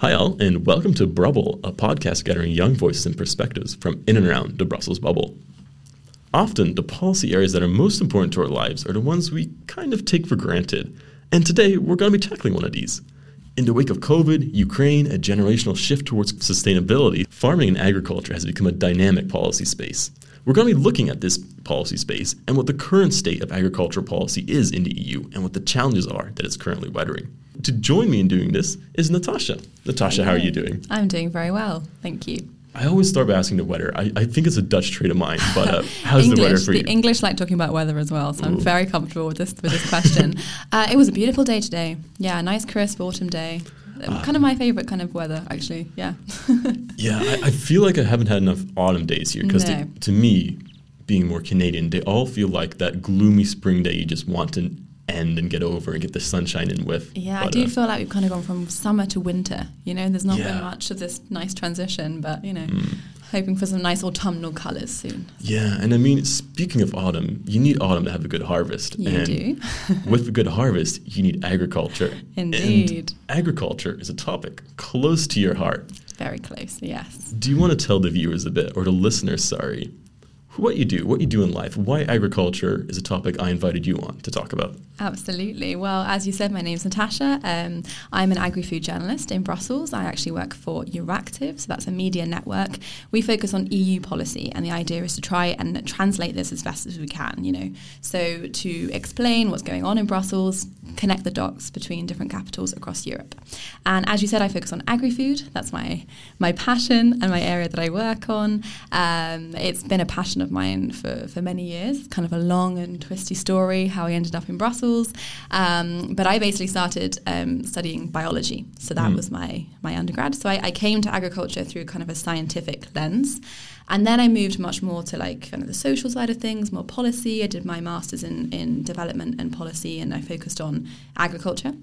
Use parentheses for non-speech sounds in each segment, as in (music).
Hi, all, and welcome to Brubble, a podcast gathering young voices and perspectives from in and around the Brussels bubble. Often, the policy areas that are most important to our lives are the ones we kind of take for granted. And today, we're going to be tackling one of these. In the wake of COVID, Ukraine, a generational shift towards sustainability, farming and agriculture has become a dynamic policy space. We're going to be looking at this policy space and what the current state of agricultural policy is in the EU and what the challenges are that it's currently weathering. To join me in doing this is Natasha. Natasha, how are you doing? I'm doing very well, thank you. I always start by asking the weather. I, I think it's a Dutch trait of mine, but uh, (laughs) how's English, the weather for the you? English like talking about weather as well, so I'm very comfortable with this with this question. (laughs) uh, it was a beautiful day today. Yeah, nice crisp autumn day. Ah. kind of my favorite kind of weather, actually. Yeah. (laughs) Yeah, I, I feel like I haven't had enough autumn days here because No. to me, being more Canadian, they all feel like that gloomy spring day you just want to end and get over and get the sunshine in with. yeah, I do uh, feel like we've kind of gone from summer to winter. You know, there's not Yeah. been much of this nice transition, but you know, mm. Hoping for some nice autumnal colours soon. Yeah, and I mean, speaking of autumn, you need autumn to have a good harvest. You and do. (laughs) with a good harvest, you need agriculture. Indeed. And agriculture is a topic close to your heart. Very close. Yes. Do you want to tell the viewers a bit, or the listeners, sorry, what you do, what you do in life, why agriculture is a topic I invited you on to talk about? Absolutely. Well, as you said, my name's Natasha. Um, I'm an agri-food journalist in Brussels. I actually work for Euractiv, so that's a media network. We focus on EU policy, and the idea is to try and translate this as best as we can. You know, so to explain what's going on in Brussels, connect the dots between different capitals across Europe. And as you said, I focus on agri-food. That's my my passion and my area that I work on. Um, it's been a passion of mine for, for many years. It's kind of a long and twisty story how I ended up in Brussels. Um, but I basically started um, studying biology. So that Mm. was my, my undergrad. So I, I came to agriculture through kind of a scientific lens. And then I moved much more to like kind of the social side of things, more policy. I did my master's in, in development and policy, and I focused on agriculture.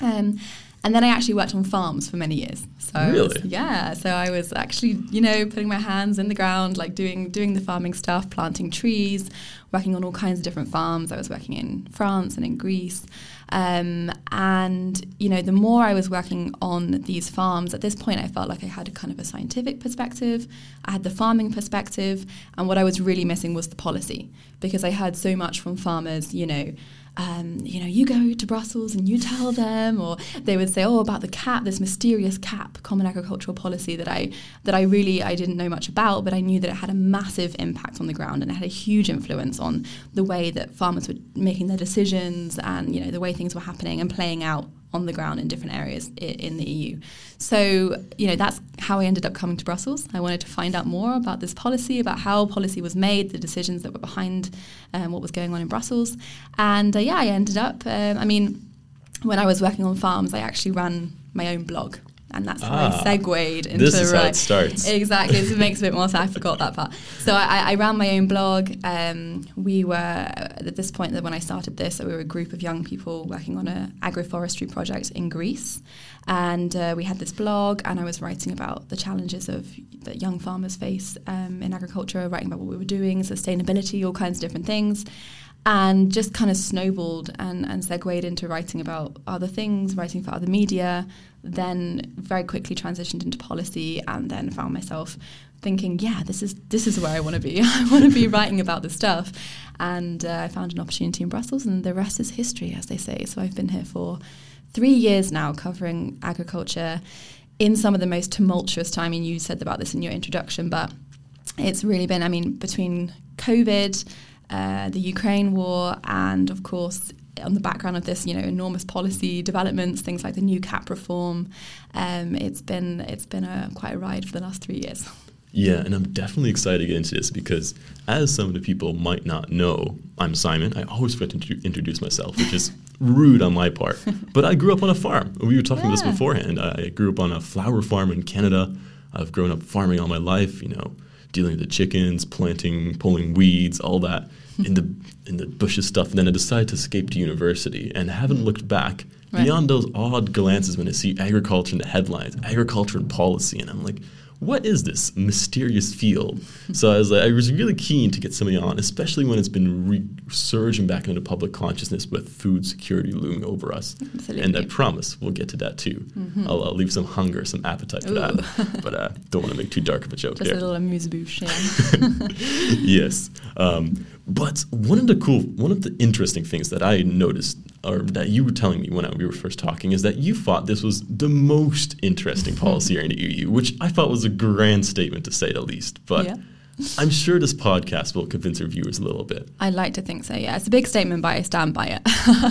Um, and then I actually worked on farms for many years. So I was- Really? yeah, so I was actually, you know, putting my hands in the ground, like doing doing the farming stuff, planting trees, working on all kinds of different farms. I was working in France and in Greece. Um, and, you know, the more I was working on these farms, at this point I felt like I had a kind of a scientific perspective. I had the farming perspective. And what I was really missing was the policy because I heard so much from farmers, you know, um, you know, you go to Brussels and you tell them, or they would say, oh, about the cap, this mysterious cap, Common Agricultural Policy that I that I really I didn't know much about, but I knew that it had a massive impact on the ground and it had a huge influence on the way that farmers were making their decisions and you know the way things were happening and playing out on the ground in different areas in the EU. So, you know, that's how I ended up coming to Brussels. I wanted to find out more about this policy, about how policy was made, the decisions that were behind um, what was going on in Brussels. And uh, yeah, I ended up, um, I mean, when I was working on farms, I actually ran my own blog. And that's how Ah, I segued into this is how it right- starts. (laughs) Exactly. It makes a bit more sense. I forgot that part. So I, I ran my own blog. Um, we were at this point that when I started this, we were a group of young people working on an agroforestry project in Greece, and uh, we had this blog, and I was writing about the challenges of that young farmers face um, in agriculture, writing about what we were doing, sustainability, all kinds of different things. And just kind of snowballed and, and segued into writing about other things, writing for other media, then very quickly transitioned into policy and then found myself thinking, yeah, this is this is where I want to be. (laughs) I want to be (laughs) writing about this stuff. And uh, I found an opportunity in Brussels, and the rest is history, as they say. So I've been here for three years now, covering agriculture in some of the most tumultuous time. I mean, you said about this in your introduction, but it's really been, I mean, between COVID, uh, the Ukraine war, and of course, on the background of this, you know, enormous policy developments, things like the new cap reform, um, it's been it's been a quite a ride for the last three years. Yeah, and I'm definitely excited to get into this because, as some of the people might not know, I'm Simon. I always forget to introduce myself, which is (laughs) rude on my part. But I grew up on a farm. We were talking about this beforehand. I grew up on a flower farm in Canada. I've grown up farming all my life. You know, dealing with the chickens, planting, pulling weeds, all that in the in the bushes stuff. And then I decided to escape to university and haven't mm. looked back Right. beyond those odd glances when I see agriculture in the headlines, agriculture and policy, and I'm like, what is this mysterious field? so I was, like, I was really keen to get somebody on, especially when it's been resurging back into public consciousness with food security looming over us. Absolutely. And I promise we'll get to that too. Mm-hmm. I'll, I'll leave some hunger, some appetite for Ooh. that. (laughs) But uh, don't want to make too dark of a joke Just a little amuse bouche. Yeah. (laughs) yes. Um, but one of the cool, one of the interesting things that I noticed, or that you were telling me when we were first talking, is that you thought this was the most interesting policy (laughs) area in the EU, which I thought was a grand statement to say the least. But Yeah. I'm sure this podcast will convince our viewers a little bit. I'd like to think so. Yeah, it's a big statement, but I stand by it.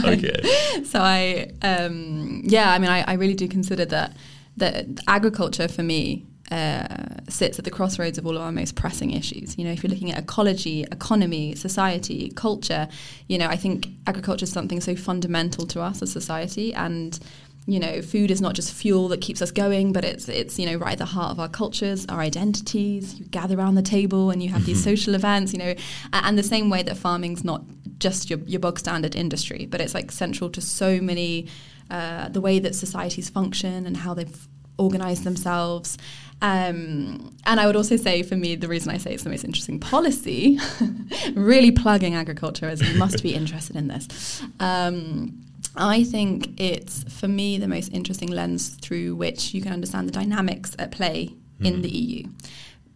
Okay. (laughs) so I, um, yeah, I mean, I, I really do consider that that agriculture for me uh, sits at the crossroads of all of our most pressing issues. You know, if you're looking at ecology, economy, society, culture, you know, I think agriculture is something so fundamental to us as society and. You know, food is not just fuel that keeps us going, but it's it's you know right at the heart of our cultures, our identities. You gather around the table and you have these social events. You know, and the same way that farming's not just your your bog standard industry, but it's like central to so many uh, the way that societies function and how they've organized themselves. Um, and I would also say, for me, the reason I say it's the most interesting policy, (laughs) really plugging agriculture as you must be (laughs) interested in this. Um, I think it's, for me, the most interesting lens through which you can understand the dynamics at play in the EU.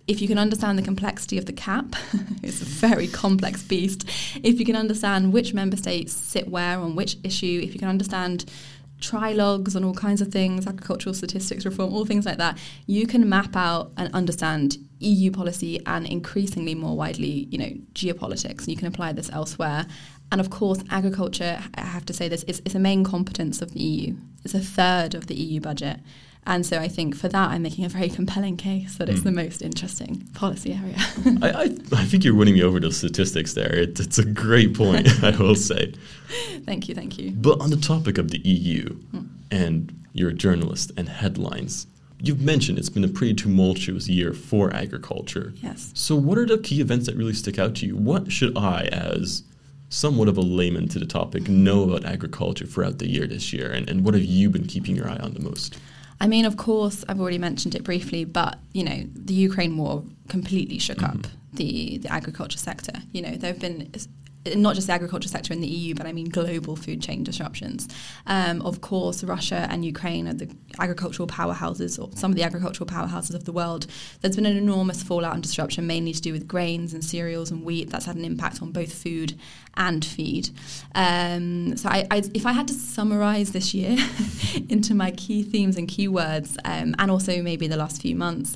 If you can understand the complexity of the cap, (laughs) it's a very complex beast. If you can understand which member states sit where on which issue, if you can understand trilogues on all kinds of things, agricultural statistics reform, all things like that, you can map out and understand EU policy and increasingly more widely, you know, geopolitics. You can apply this elsewhere. And of course, agriculture, I have to say this, is, is a main competence of the EU. It's a third of the EU budget. And so I think for that, I'm making a very compelling case that it's hmm. the most interesting policy area. (laughs) I, I, I think you're winning me over those statistics there. It, it's a great point, (laughs) I will say. thank you, thank you. But on the topic of the EU, hmm. and you're a journalist and headlines, you've mentioned it's been a pretty tumultuous year for agriculture. Yes. So, what are the key events that really stick out to you? What should I, as somewhat of a layman to the topic, know about agriculture throughout the year this year? And, and what have you been keeping your eye on the most? I mean, of course, I've already mentioned it briefly, but you know, the Ukraine war completely shook mm-hmm. up the the agriculture sector. You know, there have been not just the agriculture sector in the EU, but I mean global food chain disruptions. Um, of course, Russia and Ukraine are the agricultural powerhouses, or some of the agricultural powerhouses of the world. There's been an enormous fallout and disruption, mainly to do with grains and cereals and wheat. That's had an impact on both food and feed. Um, so, I, I, if I had to summarize this year (laughs) into my key themes and keywords, um, and also maybe the last few months,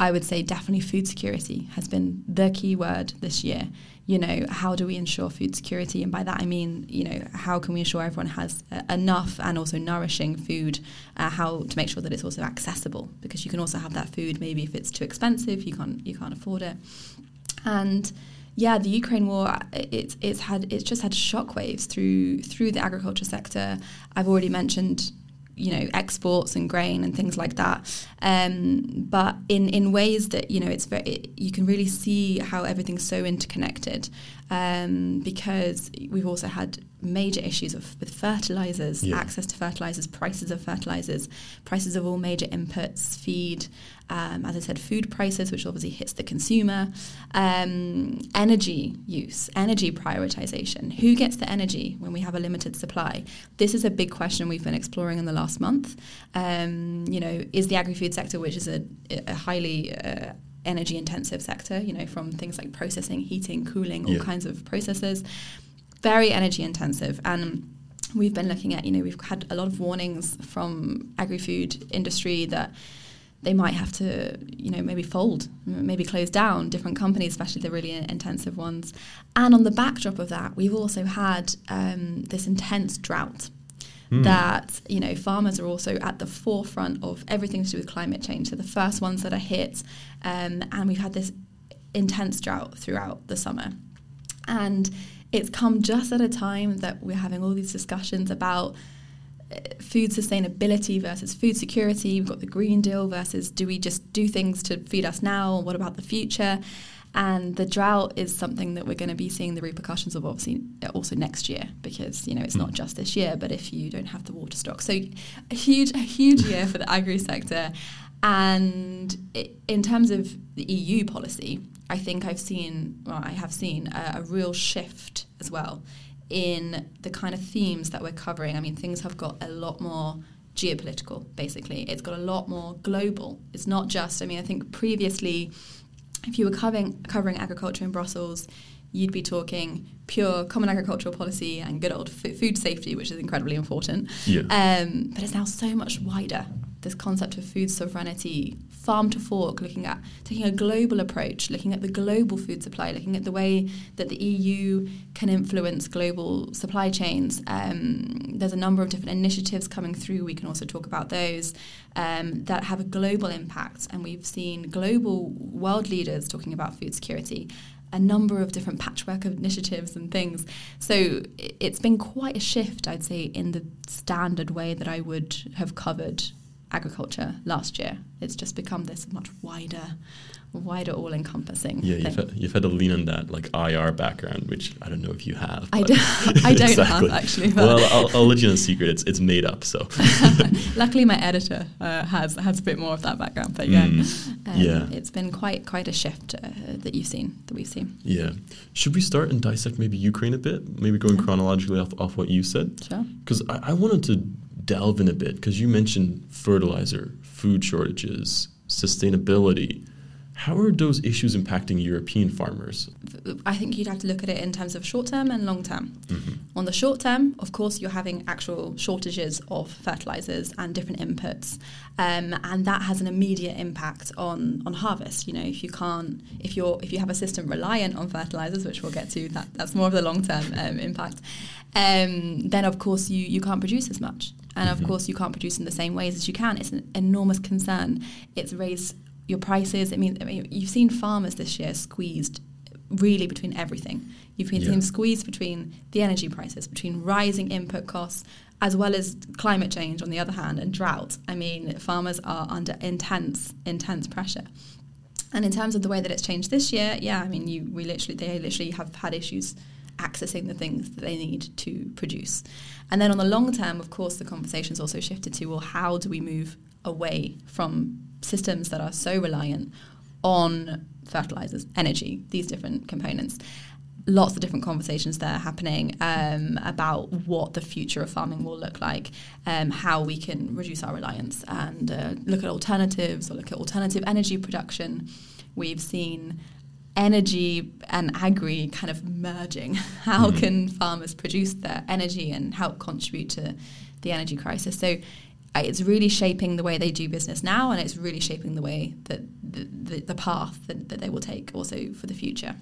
I would say definitely food security has been the key word this year. You know, how do we ensure food security? And by that I mean, you know, how can we ensure everyone has uh, enough and also nourishing food? Uh, how to make sure that it's also accessible because you can also have that food maybe if it's too expensive, you can't you can't afford it. And yeah, the Ukraine war it's it's had it's just had shockwaves through through the agriculture sector. I've already mentioned you know exports and grain and things like that um, but in in ways that you know it's very it, you can really see how everything's so interconnected um, because we've also had major issues of with fertilizers Yeah. access to fertilizers prices of fertilizers prices of all major inputs feed um, as I said food prices which obviously hits the consumer. Um, energy use energy prioritization. Who gets the energy when we have a limited supply? This is a big question we've been exploring in the last month. Um, you know is the agri-food sector which is a, a highly uh, energy intensive sector you know from things like processing heating cooling all Yeah. kinds of processes very energy intensive and we've been looking at you know we've had a lot of warnings from agri-food industry that they might have to you know maybe fold maybe close down different companies especially the really intensive ones. And on the backdrop of that we've also had um, this intense drought that you know farmers are also at the forefront of everything to do with climate change. So the first ones that are hit um, and we've had this intense drought throughout the summer. And it's come just at a time that we're having all these discussions about food sustainability versus food security. We've got the Green Deal versus do we just do things to feed us now? What about the future? And the drought is something that we're going to be seeing the repercussions of, obviously, also next year because you know it's not hmm. just this year. But if you don't have the water stock, so a huge, a huge year for the agri sector. And it, in terms of the EU policy, I think I've seen, well, I have seen a, a real shift as well in the kind of themes that we're covering. I mean, things have got a lot more geopolitical, basically. It's got a lot more global. It's not just, I mean, I think previously, if you were covering, covering agriculture in Brussels, you'd be talking pure common agricultural policy and good old f- food safety, which is incredibly important. Yeah. Um, but it's now so much wider. This concept of food sovereignty, farm to fork, looking at taking a global approach, looking at the global food supply, looking at the way that the EU can influence global supply chains. Um, there's a number of different initiatives coming through. We can also talk about those um, that have a global impact, and we've seen global world leaders talking about food security a number of different patchwork of initiatives and things. So it's been quite a shift, I'd say, in the standard way that I would have covered agriculture last year. It's just become this much wider, wider, all-encompassing. Yeah, you've had, you've had to lean on that like IR background, which I don't know if you have. I, do, (laughs) I don't exactly. have actually. Well, I'll, I'll, let you know a secret. It's it's made up. So. (laughs) (laughs) Luckily, my editor uh, has has a bit more of that background. But yeah, mm, um, yeah, it's been quite quite a shift uh, that you've seen that we've seen. Yeah, should we start and dissect maybe Ukraine a bit? Maybe going yeah. chronologically off, off what you said. Sure. Because I, I wanted to delve in a bit because you mentioned fertilizer, food shortages, sustainability. How are those issues impacting European farmers? I think you'd have to look at it in terms of short term and long term. Mm-hmm. On the short term, of course, you're having actual shortages of fertilizers and different inputs, um, and that has an immediate impact on on harvest. You know, if you can't, if you're if you have a system reliant on fertilizers, which we'll get to, that that's more of the long term um, impact. Um, then of course you you can't produce as much, and mm-hmm. of course you can't produce in the same ways as you can. It's an enormous concern. It's raised your prices. I mean, I mean, you've seen farmers this year squeezed really between everything. You've been yeah. seen squeezed between the energy prices, between rising input costs, as well as climate change on the other hand, and drought. I mean, farmers are under intense, intense pressure. And in terms of the way that it's changed this year, yeah, I mean, you we literally they literally have had issues accessing the things that they need to produce. And then on the long term, of course, the conversation's also shifted to well, how do we move away from systems that are so reliant on fertilizers, energy, these different components. Lots of different conversations there happening um, about what the future of farming will look like, um, how we can reduce our reliance and uh, look at alternatives or look at alternative energy production. We've seen energy and agri kind of merging. (laughs) How mm. can farmers produce their energy and help contribute to the energy crisis? So it's really shaping the way they do business now, and it's really shaping the way that the, the, the path that, that, they will take also for the future.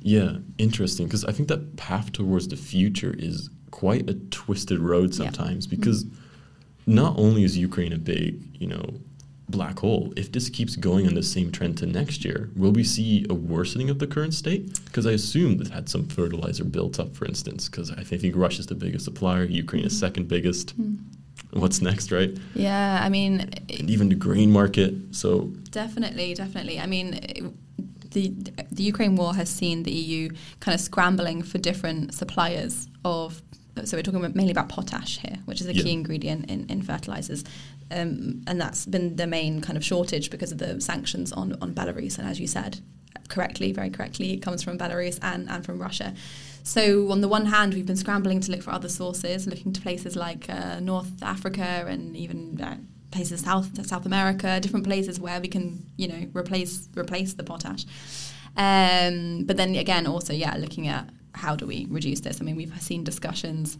Yeah, interesting. Because I think that path towards the future is quite a twisted road sometimes. Yeah. Because mm-hmm. not only is Ukraine a big, you know, black hole, if this keeps going on the same trend to next year, will we see a worsening of the current state? Because I assume that had some fertilizer built up, for instance. Because I think Russia's the biggest supplier, Ukraine is second biggest. Mm what's next, right? Yeah, I mean, and even the grain market. So definitely, definitely. I mean, the the Ukraine war has seen the EU kind of scrambling for different suppliers of. So we're talking mainly about potash here, which is a key ingredient in, in fertilizers. Um, and that's been the main kind of shortage because of the sanctions on, on Belarus. And as you said, correctly, very correctly, it comes from Belarus and, and from Russia. So on the one hand, we've been scrambling to look for other sources, looking to places like uh, North Africa and even uh, places South South America, different places where we can you know replace replace the potash. Um, but then again, also yeah, looking at how do we reduce this? I mean, we've seen discussions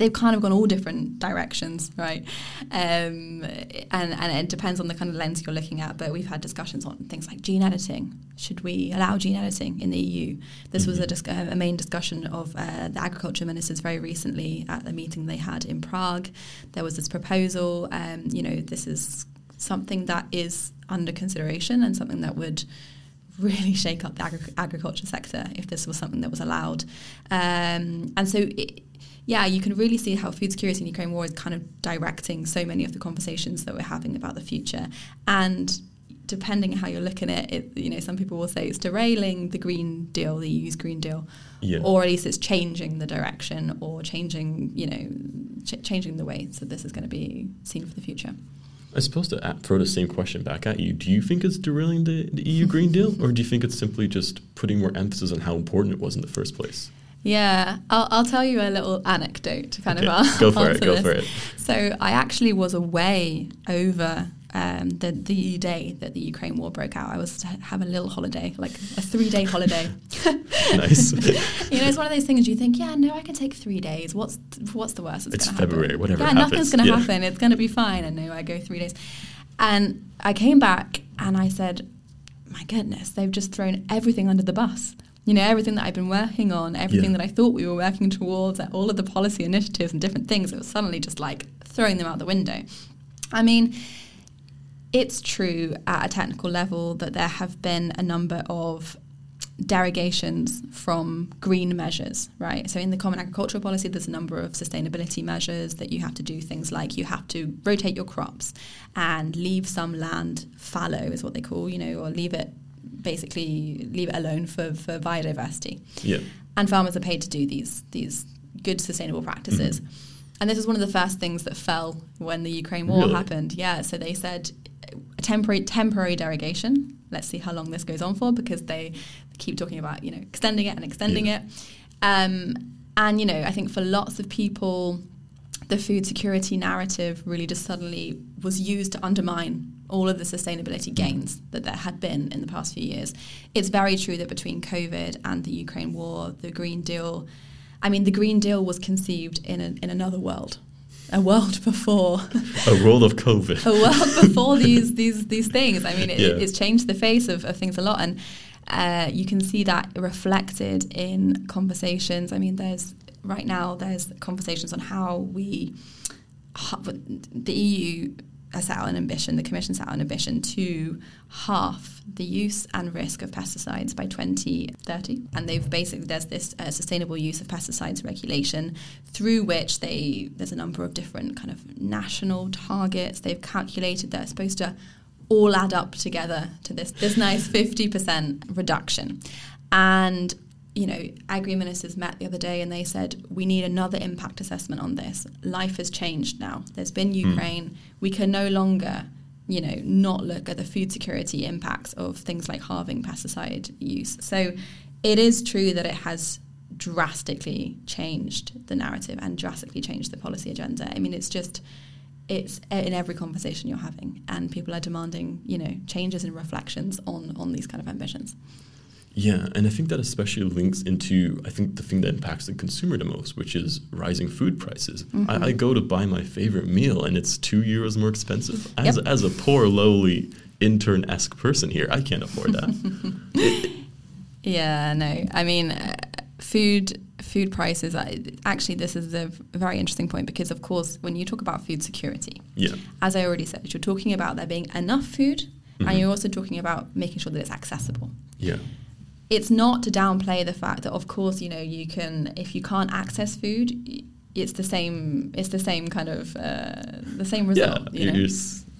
they've kind of gone all different directions, right? Um, and, and it depends on the kind of lens you're looking at. But we've had discussions on things like gene editing. Should we allow gene editing in the EU? This mm-hmm. was a, dis- a, main discussion of uh, the agriculture ministers very recently at the meeting they had in Prague. There was this proposal. Um, you know, this is something that is under consideration and something that would really shake up the agri- agriculture sector if this was something that was allowed. Um, and so it, yeah, you can really see how food security in Ukraine war is kind of directing so many of the conversations that we're having about the future. And depending on how you're looking at it, you know, some people will say it's derailing the Green Deal, the EU's Green Deal, yeah. or at least it's changing the direction or changing, you know, ch- changing the way. So this is going to be seen for the future. I suppose to throw the same question back at you, do you think it's derailing the, the EU Green Deal, (laughs) or do you think it's simply just putting more emphasis on how important it was in the first place? Yeah, I'll, I'll tell you a little anecdote to kind Okay, of go for it, go this. for it. So I actually was away over um, the the day that the Ukraine war broke out. I was to have a little holiday, like a three day holiday. (laughs) Nice. (laughs) you know, it's one of those things you think, yeah, no, I can take three days. What's what's the worst? It's happen? February, whatever Yeah, happens, nothing's going to yeah. happen. It's going to be fine. And no, I go three days. And I came back and I said, my goodness, they've just thrown everything under the bus. You know, everything that I've been working on, everything Yeah. that I thought we were working towards, all of the policy initiatives and different things, it was suddenly just like throwing them out the window. I mean, it's true at a technical level that there have been a number of derogations from green measures, right? So in the Common Agricultural Policy, there's a number of sustainability measures that you have to do things like you have to rotate your crops and leave some land fallow, is what they call, you know, or leave it basically leave it alone for, for biodiversity. yeah. And farmers are paid to do these these good sustainable practices. And this is one of the first things that fell when the Ukraine war Really? happened. Yeah, so they said a temporary temporary derogation. Let's see how long this goes on for because they keep talking about you know extending it and extending Yeah. it. Um, and you know, I think for lots of people, the food security narrative really just suddenly was used to undermine all of the sustainability gains that there had been in the past few years. It's very true that between COVID and the Ukraine war, the Green Deal, I mean, the Green Deal was conceived in, a, in another world, a world (laughs) before. A world of COVID. a world before (laughs) these these these things. I mean, it, Yeah. it's changed the face of, of things a lot, and uh, you can see that reflected in conversations. I mean, there's right now there's conversations on how we the EU has set out an ambition, the Commission set out an ambition to half the use and risk of pesticides by 2030. And they've basically, there's this uh, sustainable use of pesticides regulation through which they, there's a number of different kind of national targets they've calculated that are supposed to all add up together to this, this nice 50% reduction. And you know, agri ministers met the other day and they said we need another impact assessment on this. Life has changed now. There's been hmm. Ukraine. We can no longer, you know, not look at the food security impacts of things like halving pesticide use. So it is true that it has drastically changed the narrative and drastically changed the policy agenda. I mean, it's just it's in every conversation you're having, and people are demanding, you know, changes and reflections on on these kind of ambitions. Yeah, and I think that especially links into I think the thing that impacts the consumer the most, which is rising food prices. I, I go to buy my favorite meal and it's two euros more expensive. As Yep. as a poor lowly intern esque person here, I can't afford that. (laughs) Yeah, no. I mean, uh, food food prices. I, actually, this is a very interesting point because, of course, when you talk about food security, yeah, as I already said, you're talking about there being enough food, and you're also talking about making sure that it's accessible. yeah, It's not to downplay the fact that, of course, you know, you can if you can't access food. It's the same. It's the same kind of uh, the same result. you you're- know?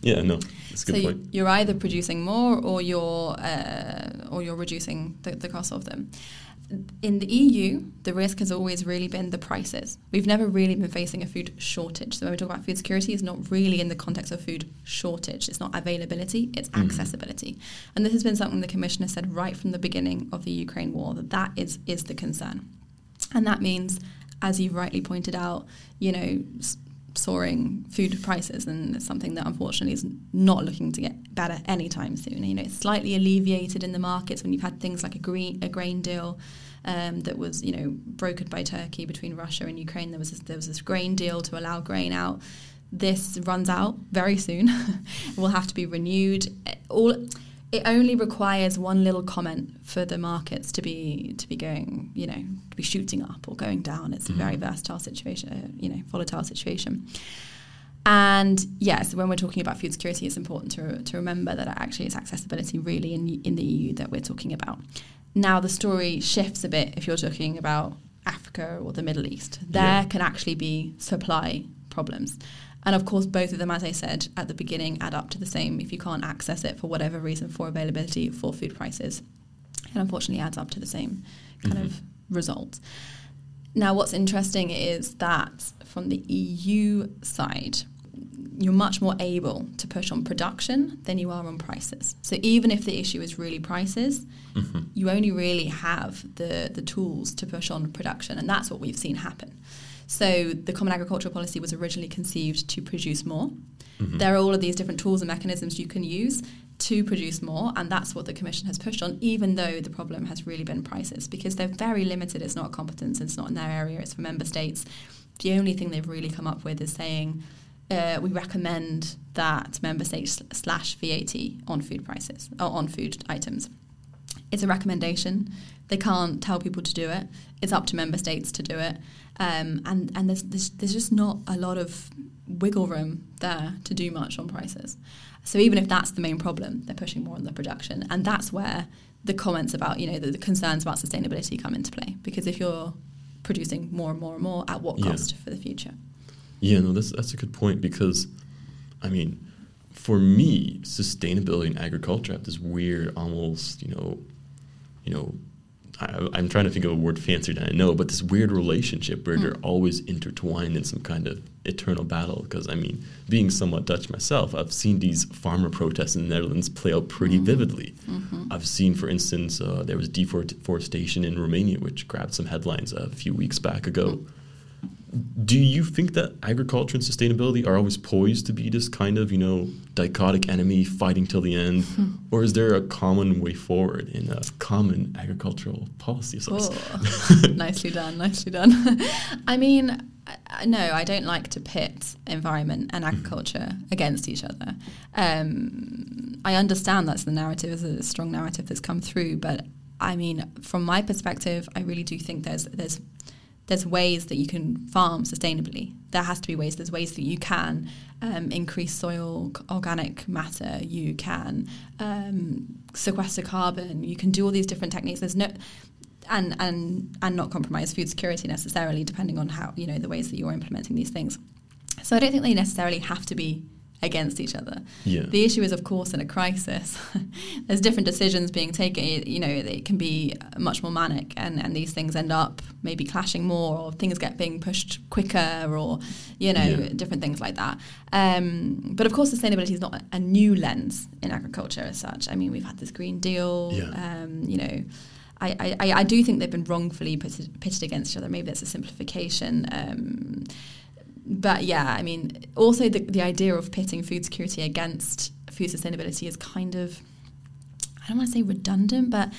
yeah, no, that's a So good you- point. you're either producing more or you're uh, or you're reducing the, the cost of them. In the EU, the risk has always really been the prices. We've never really been facing a food shortage. So when we talk about food security, it's not really in the context of food shortage. It's not availability, it's mm. accessibility. And this has been something the Commissioner said right from the beginning of the Ukraine war that that is is the concern. And that means, as you rightly pointed out, you know, soaring food prices, and it's something that unfortunately is not looking to get better anytime soon. You know, it's slightly alleviated in the markets when you've had things like a green a grain deal. Um, that was, you know, brokered by Turkey between Russia and Ukraine. There was this, there was this grain deal to allow grain out. This runs out very soon. (laughs) Will have to be renewed. All it only requires one little comment for the markets to be to be going, you know, to be shooting up or going down. It's a very versatile situation, uh, you know, volatile situation. And yes, when we're talking about food security, it's important to, to remember that actually it's accessibility really in, in the EU that we're talking about. Now, the story shifts a bit if you're talking about Africa or the Middle East. There Yeah. can actually be supply problems. And of course, both of them, as I said at the beginning, add up to the same if you can't access it for whatever reason for availability for food prices. It unfortunately adds up to the same kind of result. Now, what's interesting is that from the EU side, you're much more able to push on production than you are on prices. So even if the issue is really prices, mm-hmm. you only really have the the tools to push on production, and that's what we've seen happen. So the Common Agricultural Policy was originally conceived to produce more. Mm-hmm. There are all of these different tools and mechanisms you can use to produce more, and that's what the Commission has pushed on, even though the problem has really been prices, because they're very limited. It's not a competence, it's not in their area, it's for member states. The only thing they've really come up with is saying uh, we recommend that member states slash VAT on food prices or on food items. It's a recommendation. They can't tell people to do it. It's up to member states to do it, um, and and there's, there's there's just not a lot of wiggle room there to do much on prices. So even if that's the main problem, they're pushing more on the production, and that's where the comments about you know the, the concerns about sustainability come into play. Because if you're producing more and more and more, at what cost yeah. for the future? Yeah, no, that's that's a good point because, I mean, for me, sustainability in agriculture have this weird, almost you know, you know, I, am trying to think of a word fancier than I know, but this weird relationship where mm. they're always intertwined in some kind of eternal battle. Because I mean, being somewhat Dutch myself, I've seen these farmer protests in the Netherlands play out pretty mm-hmm. vividly. Mm-hmm. I've seen, for instance, uh, there was deforestation in Romania, which grabbed some headlines a few weeks back ago. Mm do you think that agriculture and sustainability are always poised to be this kind of you know dichotic enemy fighting till the end hmm. (laughs) or is there a common way forward in a common agricultural policy oh, (laughs) nicely done nicely done (laughs) i mean no i don't like to pit environment and mm-hmm. agriculture mm-hmm. against each other um, i understand that's the narrative is a strong narrative that's come through but i mean from my perspective i really do think there's there's there's ways that you can farm sustainably. There has to be ways. There's ways that you can um, increase soil organic matter. You can um, sequester carbon. You can do all these different techniques. There's no and and and not compromise food security necessarily, depending on how you know the ways that you're implementing these things. So I don't think they necessarily have to be against each other. Yeah. The issue is, of course, in a crisis, (laughs) there's different decisions being taken. You know, it can be much more manic, and, and these things end up maybe clashing more, or things get being pushed quicker, or you know, yeah. different things like that. Um, but of course, sustainability is not a new lens in agriculture as such. I mean, we've had this Green Deal. Yeah. Um, you know. I, I, I do think they've been wrongfully pitted, pitted against each other. Maybe that's a simplification. Um, but yeah, I mean, also the, the idea of pitting food security against food sustainability is kind of, I don't want to say redundant, but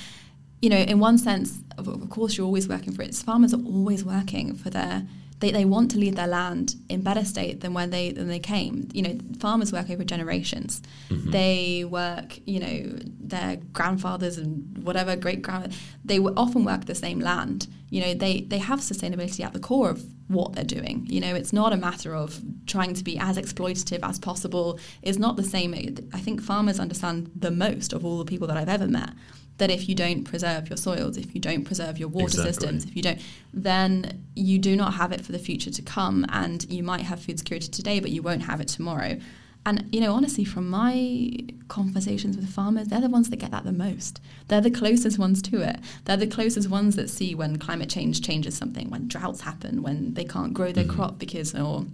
you know, in one sense, of, of course, you're always working for it. Farmers are always working for their they, they want to leave their land in better state than when they than they came. You know, farmers work over generations. Mm-hmm. They work, you know, their grandfathers and whatever great grand they often work the same land. You know, they they have sustainability at the core of what they're doing. You know, it's not a matter of trying to be as exploitative as possible. It's not the same. I think farmers understand the most of all the people that I've ever met that if you don't preserve your soils, if you don't preserve your water exactly. systems, if you don't, then you do not have it for the future to come. And you might have food security today, but you won't have it tomorrow. And, you know, honestly, from my conversations with farmers, they're the ones that get that the most. They're the closest ones to it. They're the closest ones that see when climate change changes something, when droughts happen, when they can't grow their mm-hmm. crop because or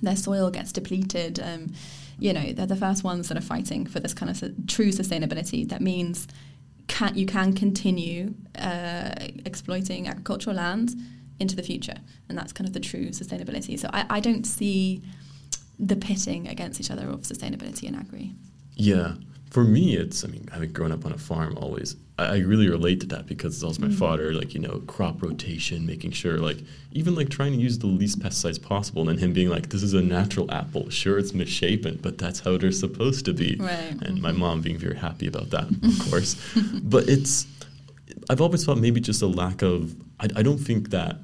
their soil gets depleted. Um, you know, they're the first ones that are fighting for this kind of su- true sustainability. That means can you can continue uh, exploiting agricultural land into the future, and that's kind of the true sustainability. So I, I don't see the pitting against each other of sustainability and agri. Yeah, for me, it's, I mean, having grown up on a farm always, I, I really relate to that because it's also my mm-hmm. father, like, you know, crop rotation, making sure, like, even like trying to use the least pesticides possible. And then him being like, this is a natural apple. Sure, it's misshapen, but that's how they're supposed to be. Right. And my mom being very happy about that, (laughs) of course. but it's, I've always thought maybe just a lack of, I, I don't think that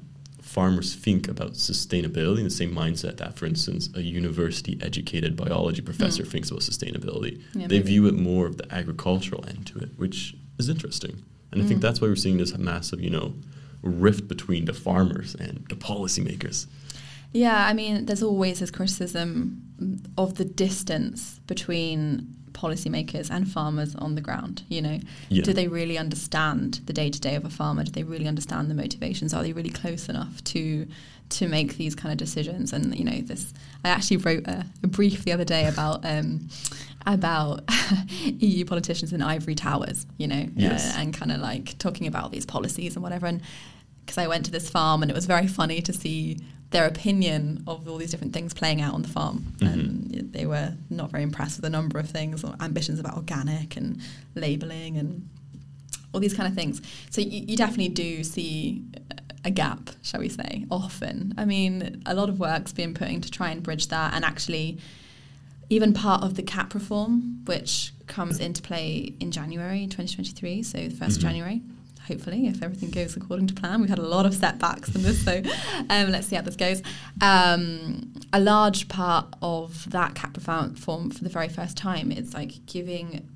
farmers think about sustainability in the same mindset that, for instance, a university educated biology professor mm. thinks about sustainability. Yeah, they maybe. view it more of the agricultural end to it, which is interesting. And mm. I think mm. that's why we're seeing this massive, you know, rift between the farmers and the policymakers. Yeah, I mean, there's always this criticism of the distance between policymakers and farmers on the ground. You know, Yeah. do they really understand the day to day of a farmer? Do they really understand the motivations? Are they really close enough to to make these kind of decisions? And you know, this I actually wrote a, a brief the other day about. Um, about (laughs) EU politicians in ivory towers, you know, Yes. uh, and kind of like talking about these policies and whatever. And because I went to this farm and it was very funny to see their opinion of all these different things playing out on the farm. Mhm. And they were not very impressed with a number of things, or ambitions about organic and labeling and all these kind of things. So you, you definitely do see a gap, shall we say, often. I mean, a lot of work's been put in to try and bridge that, and actually, even part of the cap reform, which comes into play in January 2023, so the 1st Mhm. of January. Hopefully, if everything goes according to plan, we've had a lot of setbacks in this, so (laughs) um, let's see how this goes. Um, a large part of that cap reform for the very first time is like giving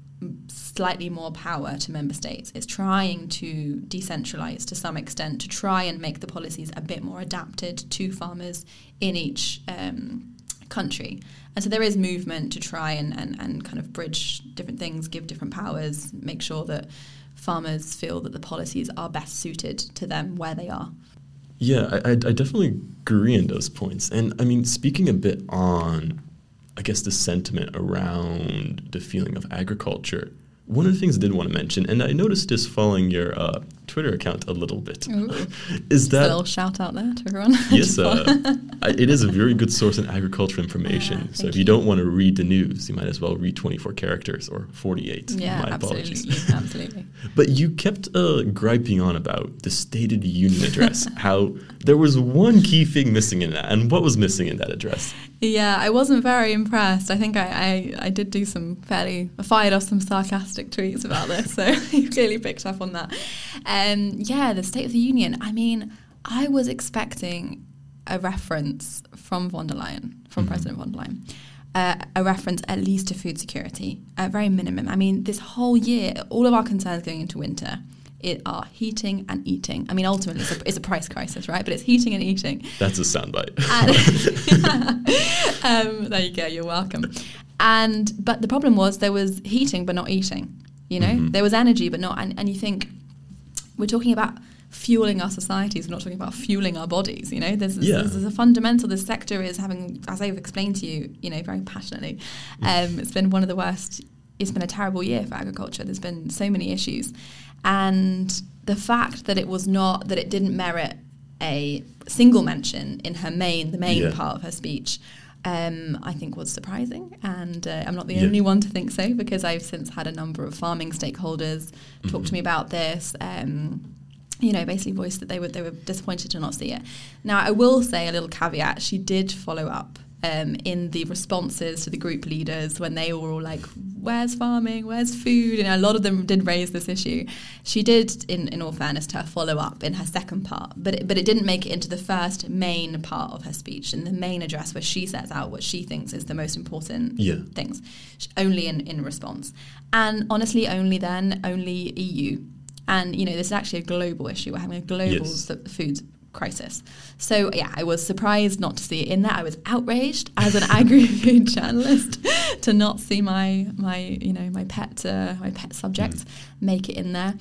slightly more power to member states. It's trying to decentralize to some extent to try and make the policies a bit more adapted to farmers in each um, country. And so there is movement to try and, and, and kind of bridge different things, give different powers, make sure that farmers feel that the policies are best suited to them where they are. Yeah, I, I definitely agree in those points. And I mean, speaking a bit on, I guess, the sentiment around the feeling of agriculture, one of the things I did want to mention, and I noticed this following your uh, Twitter account a little bit, Ooh. (laughs) is Just a that little shout out there to everyone. (laughs) yes, uh. (laughs) It is a very good source in agricultural information. Ah, so if you, you. don't want to read the news, you might as well read 24 characters or 48. yeah, My absolutely, apologies. absolutely. But you kept uh, griping on about the State of the Union address, how there was one key thing missing in that. And what was missing in that address? Yeah, I wasn't very impressed. I think I, I, I did do some fairly, I fired off some sarcastic tweets about this, so (laughs) you clearly picked up on that. Um, yeah, the State of the Union. I mean, I was expecting a reference from von der Leyen, from Mhm. President von der Leyen. Uh, a reference at least to food security, at very minimum. I mean, this whole year, all of our concerns going into winter it are heating and eating. I mean, ultimately, it's a, it's a price crisis, right? But it's heating and eating. That's a soundbite. (laughs) (laughs) Um, there you go. You're welcome. And but the problem was there was heating but not eating. You know, Mhm. there was energy but not. And, and you think we're talking about fueling our societies. We're not talking about fueling our bodies. You know, there's, Yeah. there's, there's a fundamental. This sector is having, as I've explained to you, you know, very passionately. Um, it's been one of the worst. It's been a terrible year for agriculture. There's been so many issues, and the fact that it was not that it didn't merit a single mention in her main, the main Yeah. part of her speech, um, I think was surprising. And uh, I'm not the Yeah. only one to think so because I've since had a number of farming stakeholders talk Mhm. to me about this. Um, you know, basically voiced that they were they were disappointed to not see it. Now, I will say a little caveat: she did follow up um, in the responses to the group leaders when they were all like, "Where's farming? Where's food?" And a lot of them did raise this issue. She did, in, in all fairness, to her follow up in her second part, but it, but it didn't make it into the first main part of her speech, in the main address where she sets out what she thinks is the most important Yeah. things, only in, in response. And honestly, only then, only EU. And, you know, this is actually a global issue. We're having a global Yes. food crisis. So, yeah, I was surprised not to see it in there. I was outraged as an agri-food (laughs) journalist (laughs) to not see my, my you know, my pet, uh, my pet subject Mm. make it in there.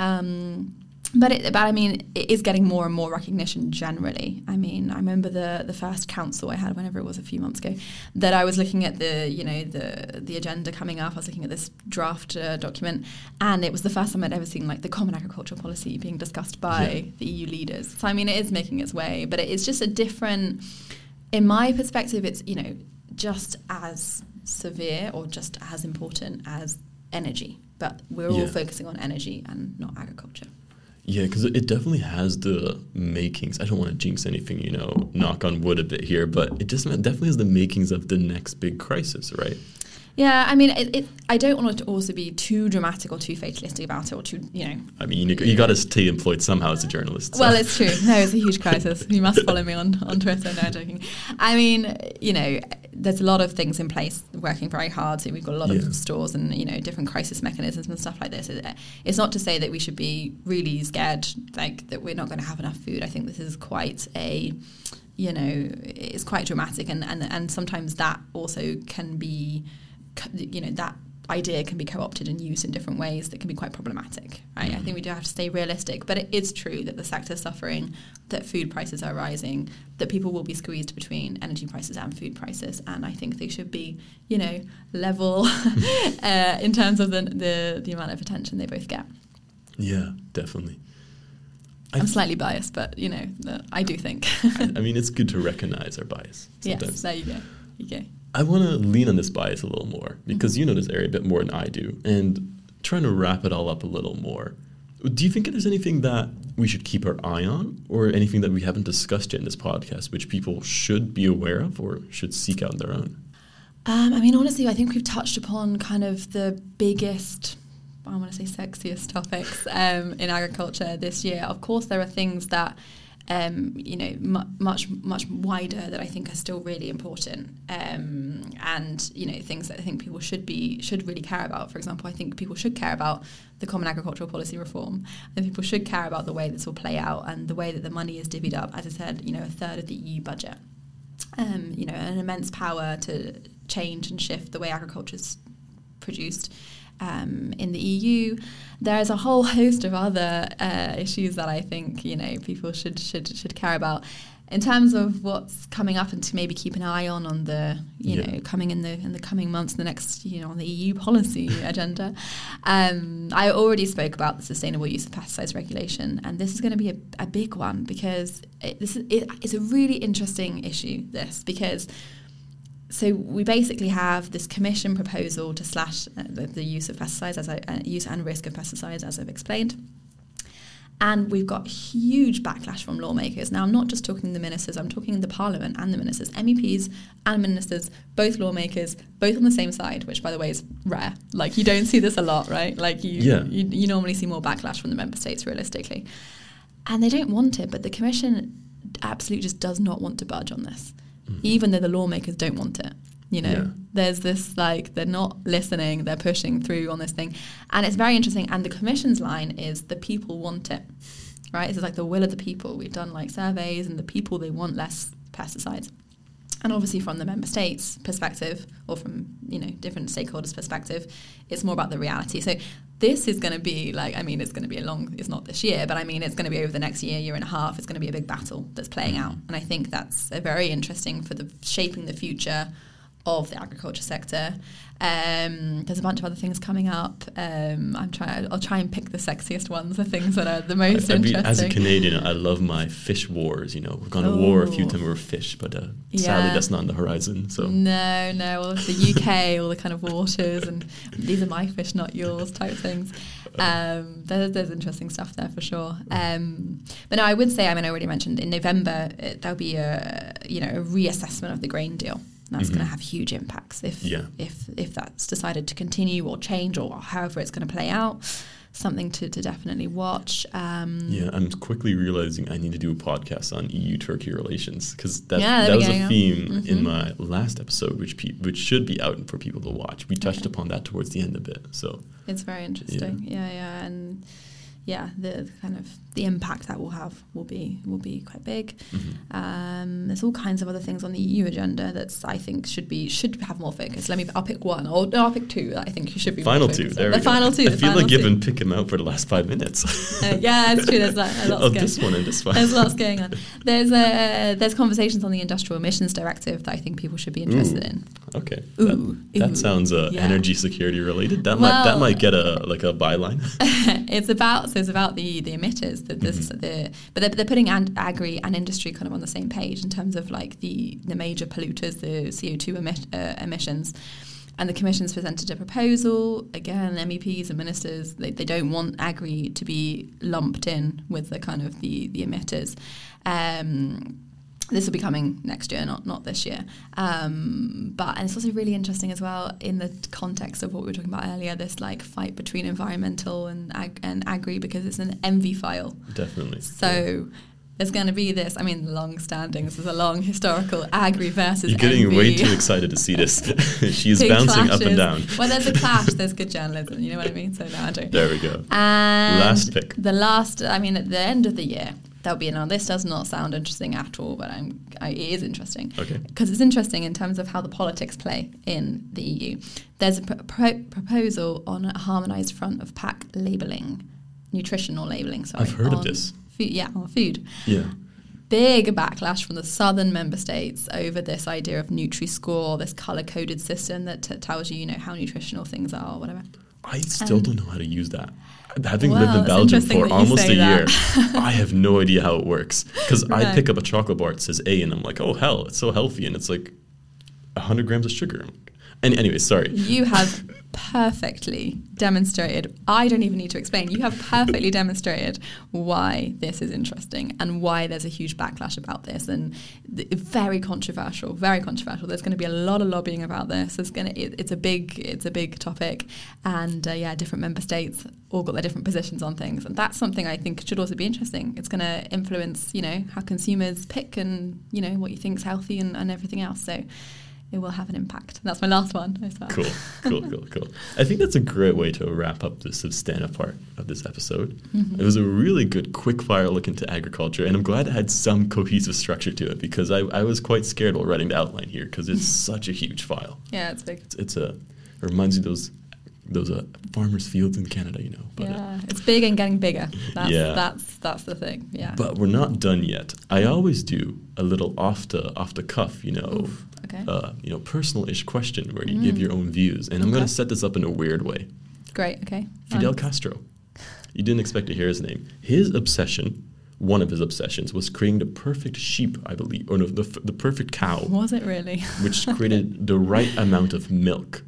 Um, but it, but I mean, it is getting more and more recognition generally. I mean, I remember the the first council I had, whenever it was a few months ago, that I was looking at the you know the the agenda coming up. I was looking at this draft uh, document, and it was the first time I'd ever seen like the common agricultural policy being discussed by Yeah. the EU leaders. So I mean, it is making its way, but it is just a different. In my perspective, it's you know just as severe or just as important as energy, but we're all focusing on energy and not agriculture. Yeah, because it definitely has the makings. I don't want to jinx anything, you know, knock on wood a bit here, but it just definitely has the makings of the next big crisis, right? Yeah, I mean, it, it, I don't want it to also be too dramatic or too fatalistic about it, or too, you know. I mean, you, you got to stay employed somehow as a journalist. so- Well, it's true. (laughs) No, it's a huge crisis. You must follow me on, on Twitter. No, I'm joking. I mean, you know, there's a lot of things in place working very hard. So we've got a lot Yeah. of stores and, you know, different crisis mechanisms and stuff like this. It's not to say that we should be really scared, like, that we're not going to have enough food. I think this is quite a, you know, it's quite dramatic. And, and, and sometimes that also can be, you know, that idea can be co-opted and used in different ways that can be quite problematic right mm-hmm. i think we do have to stay realistic but it is true that the sector is suffering that food prices are rising that people will be squeezed between energy prices and food prices and i think they should be you know level (laughs) (laughs) uh, in terms of the, the the amount of attention they both get yeah definitely I'm slightly biased, but you know, I do think. I, I, (laughs) mean, it's good to recognize our bias. Sometimes. Yes, there you go. You go. I want to lean on this bias a little more because mm-hmm. you know this area a bit more than I do, and trying to wrap it all up a little more. Do you think there's anything that we should keep our eye on, or anything that we haven't discussed yet in this podcast, which people should be aware of or should seek out on their own? Um, I mean, honestly, I think we've touched upon kind of the biggest I want to say sexiest topics um, in agriculture this year. Of course, there are things that um, you know, much much wider that I think are still really important, um, and you know, things that I think people should be should really care about. For example, I think people should care about the Common Agricultural Policy reform, and people should care about the way this will play out and the way that the money is divvied up. As I said, you know, a third of the EU budget. Um, you know, an immense power to change and shift the way agriculture is produced um, in the EU. There's a whole host of other uh, issues that I think you know people should should should care about. In terms of what's coming up and to maybe keep an eye on on the you yeah. know coming in the in the coming months, the next you know on the EU policy (laughs) agenda, um, I already spoke about the sustainable use of pesticides regulation, and this is going to be a, a big one because it, this is it, it's a really interesting issue. This because so we basically have this commission proposal to slash uh, the, the, use of pesticides, as I, uh, use and risk of pesticides, as I've explained. And we've got huge backlash from lawmakers. Now, I'm not just talking the ministers, I'm talking the parliament and the ministers, MEPs and ministers, both lawmakers, both on the same side, which, by the way, is rare. Like, you don't see this a lot, right? Like, you, yeah. you, you normally see more backlash from the member states, realistically. And they don't want it, but the commission absolutely just does not want to budge on this mm-hmm. even though the lawmakers don't want it. You know, yeah. there's this like they're not listening, they're pushing through on this thing, and it's very interesting. And the commission's line is the people want it, right? It's like the will of the people. We've done like surveys, and the people they want less pesticides and obviously from the member states perspective or from you know different stakeholders perspective it's more about the reality so this is going to be like, I mean, it's going to be a long, it's not this year, but I mean, it's going to be over the next year, year and a half. It's going to be a big battle that's playing mm. out. And I think that's very interesting for the shaping the future of the agriculture sector. Um, there's a bunch of other things coming up. Um, I'm trying. I'll try and pick the sexiest ones, the things that are the most I, I interesting. As a Canadian, I love my fish wars. You know, we've gone to war a few times over fish, but uh, yeah. sadly that's not on the horizon. So no, no, all of the UK, (laughs) all the kind of waters, and these are my fish, not yours, type things. Um, there's, there's interesting stuff there for sure. Um, but no, I would say. I mean, I already mentioned in November it, there'll be a you know a reassessment of the grain deal that's mm-hmm. going to have huge impacts if yeah. if if that's decided to continue or change or however it's going to play out. Something to, to definitely watch. Um, yeah, I'm quickly realizing I need to do a podcast on EU Turkey relations because that, yeah, that was a theme mm-hmm. in my last episode, which pe- which should be out for people to watch. We touched okay. upon that towards the end a bit, so it's very interesting. Yeah, yeah, yeah. and yeah, the kind of the impact that will have will be will be quite big. Mm-hmm. Um, there's all kinds of other things on the EU agenda that I think should be should have more focus. Let me. I'll pick one. Or no, I'll pick two. That I think you should be final two. There the final go. two. I feel like you've been picking them out for the last five minutes. uh, yeah, it's true. There's like, a (laughs) lot. oh, this one and this one. (laughs) There's lots going on. There's uh, there's conversations on the Industrial Emissions Directive that I think people should be interested Ooh. in. Okay. Ooh. That, that Ooh. sounds uh, yeah. energy security related. That well, might that might get a like a byline. (laughs) it's about so it's about the the emitters. The, mm-hmm. the but they're, they're putting and agri and industry kind of on the same page in terms of like the the major polluters, the CO two emit, uh, emissions. And the Commission's presented a proposal. Again, MEPs and ministers, they, they don't want agri to be lumped in with the kind of the, the emitters. Um, this will be coming next year, not not this year. Um, but and it's also really interesting as well in the context of what we were talking about earlier. This like fight between environmental and ag- and agri because it's an ENVI file. Definitely. So. Yeah. There's going to be this. I mean, long standing. This is a long historical agri versus. You're getting ENVI. way too excited to see this. (laughs) (laughs) She's bouncing clashes. up and down. Well, there's a clash. There's (laughs) good journalism. You know what I mean? So now I do. There we go. And last pick. The last. I mean, at the end of the year, There'll be another. This does not sound interesting at all, but I'm, I, it is interesting. Okay. Because it's interesting in terms of how the politics play in the EU. There's a pr- pro- proposal on a harmonised front of pack labelling, nutritional labelling. Sorry, I've heard of this. Food, yeah, on food. Yeah. Big backlash from the southern member states over this idea of Nutri-Score, this color-coded system that t- tells you, you know, how nutritional things are or whatever. I still Um, don't know how to use that. Having Well, lived in Belgium for almost a year. I have no idea how it works. Because I pick up a chocolate bar, it says A, and I'm like, oh, hell, it's so healthy. And it's like 100 grams of sugar. And anyway, sorry. You have perfectly demonstrated, I don't even need to explain, you have perfectly demonstrated why this is interesting and why there's a huge backlash about this and th- very controversial, very controversial. There's going to be a lot of lobbying about this. There's going to it, it's a big it's a big topic and uh, yeah, different member states all got their different positions on things and that's something I think should also be interesting. It's going to influence, you know, how consumers pick and, you know, what you think is healthy and, and everything else. So it will have an impact. That's my last one well. Cool, cool, cool, (laughs) cool. I think that's a great way to wrap up the substantive part of this episode. Mm-hmm. It was a really good quick fire look into agriculture, and I'm glad it had some cohesive structure to it because I, I was quite scared while writing the outline here because it's (laughs) such a huge file. Yeah, it's big. It's, it's a it reminds you of those those uh, farmers' fields in Canada, you know. But, uh, yeah, it's big and getting bigger. That's, Yeah. that's that's the thing. Yeah. but we're not done yet. I always do a little off the off the cuff, you know, Oof, okay. uh, you know, personal-ish question where you give Mm. your own views, and I'm going to set this up in a weird way. Great. Okay. Fidel fine. Castro. You didn't expect to hear his name. His obsession, one of his obsessions, was creating the perfect sheep, I believe, or no, the, f- the perfect cow, Was it really? which (laughs) created the right amount of milk.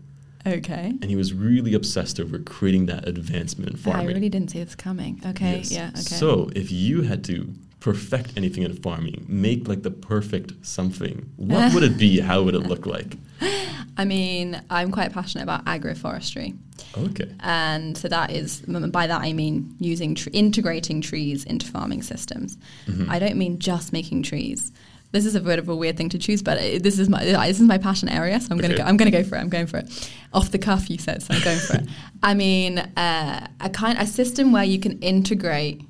Okay. And he was really obsessed over creating that advancement in farming. I really didn't see this coming. Okay. Yes. Yeah. Okay. So if you had to perfect anything in farming, make like the perfect something, what would it be? How would it look like? (laughs) I mean, I'm quite passionate about agroforestry, Okay. and so that is by that I mean using tr- integrating trees into farming systems. Mhm. I don't mean just making trees. This is a bit of a weird thing to choose, but it- this is my this is my passion area, so I'm gonna go, I'm gonna go for it. I'm going for it. Off the cuff, you said, so I'm going for it. (laughs) I mean, uh, a kind a system where you can integrate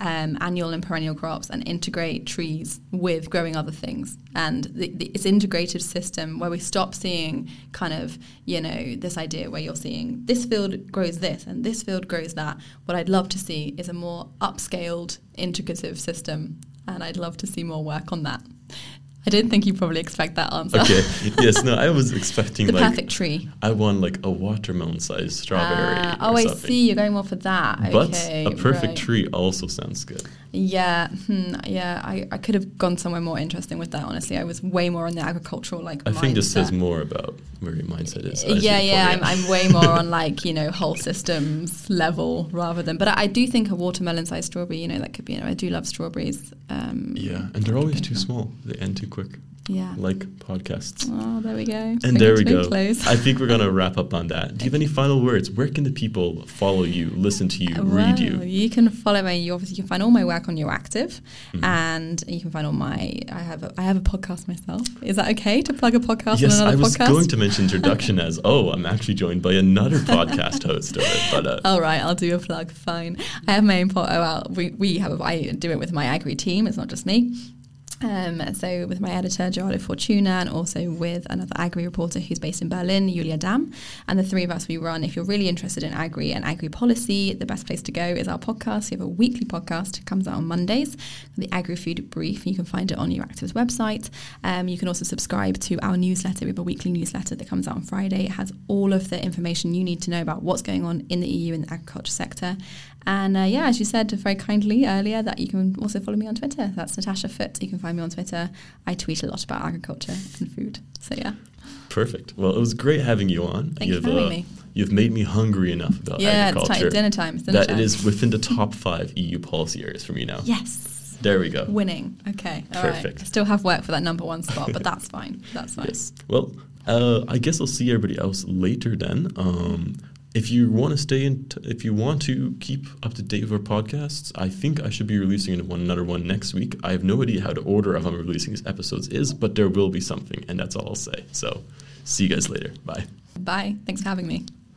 um, annual and perennial crops and integrate trees with growing other things. And the, the, it's integrated system where we stop seeing kind of, you know, this idea where you're seeing this field grows this and this field grows that. What I'd love to see is a more upscaled, integrative system. And I'd love to see more work on that. I didn't think you'd probably expect that answer. Okay. (laughs) yes. No. I was expecting the like perfect tree. I want like a watermelon-sized strawberry. Ah, or oh, I see. You're going more for that. But okay, a perfect right. tree also sounds good. Yeah, hmm, yeah. I, I could have gone somewhere more interesting with that. Honestly, I was way more on the agricultural like. I think this says more about where your mindset is. Yeah, yeah. I'm. I'm way more on like you know whole systems level rather than. But I, I do think a watermelon-sized strawberry. You know, that could be. You know, I do love strawberries. Um, yeah, and they're always too small. They end too quick, Yeah. like podcasts. Oh, there we go. And there we go. Close. I think we're gonna (laughs) wrap up on that. Do you have any final words? Where can the people follow you, listen to you, read you? You can follow me. You obviously can find all my work on Euractiv, Mhm. and you can find all my. I have a, I have a podcast myself. Is that okay to plug a podcast Yes, I was podcast? going to mention introduction (laughs) as oh, I'm actually joined by another podcast host of it, but uh, All right, I'll do a plug. Fine. I have my own pod. Oh, well, we, we have. A, I do it with my agri team. It's not just me. Um, so with my editor Gerardo Fortuna and also with another agri reporter who's based in Berlin, Julia Dahm, and the three of us we run. If you're really interested in agri and agri policy, the best place to go is our podcast. We have a weekly podcast it comes out on Mondays, the Agri Food Brief. You can find it on Euractiv's website. Um, you can also subscribe to our newsletter. We have a weekly newsletter that comes out on Friday. It has all of the information you need to know about what's going on in the EU in the agriculture sector. And uh, yeah, as you said very kindly earlier, that you can also follow me on Twitter. That's Natasha Foote. You can find me on Twitter. I tweet a lot about agriculture and food. So yeah, perfect. Well, it was great having you on. Thank you you've, for having uh, me. You've made me hungry enough about yeah, it's agriculture time, dinner time. It's dinner that time. it is within the top five EU policy areas for me now. Yes. There we go. Winning. Okay. all right. Perfect. I still have work for that number one spot, but that's fine. That's (laughs) fine. Yes. Well, uh, I guess I'll see everybody else later then. Um, if you want to stay in, t- if you want to keep up to date with our podcasts, I think I should be releasing one another one next week. I have no idea how the order of I'm releasing these episodes is, but there will be something, and that's all I'll say. So, see you guys later. Bye. Bye. Thanks for having me.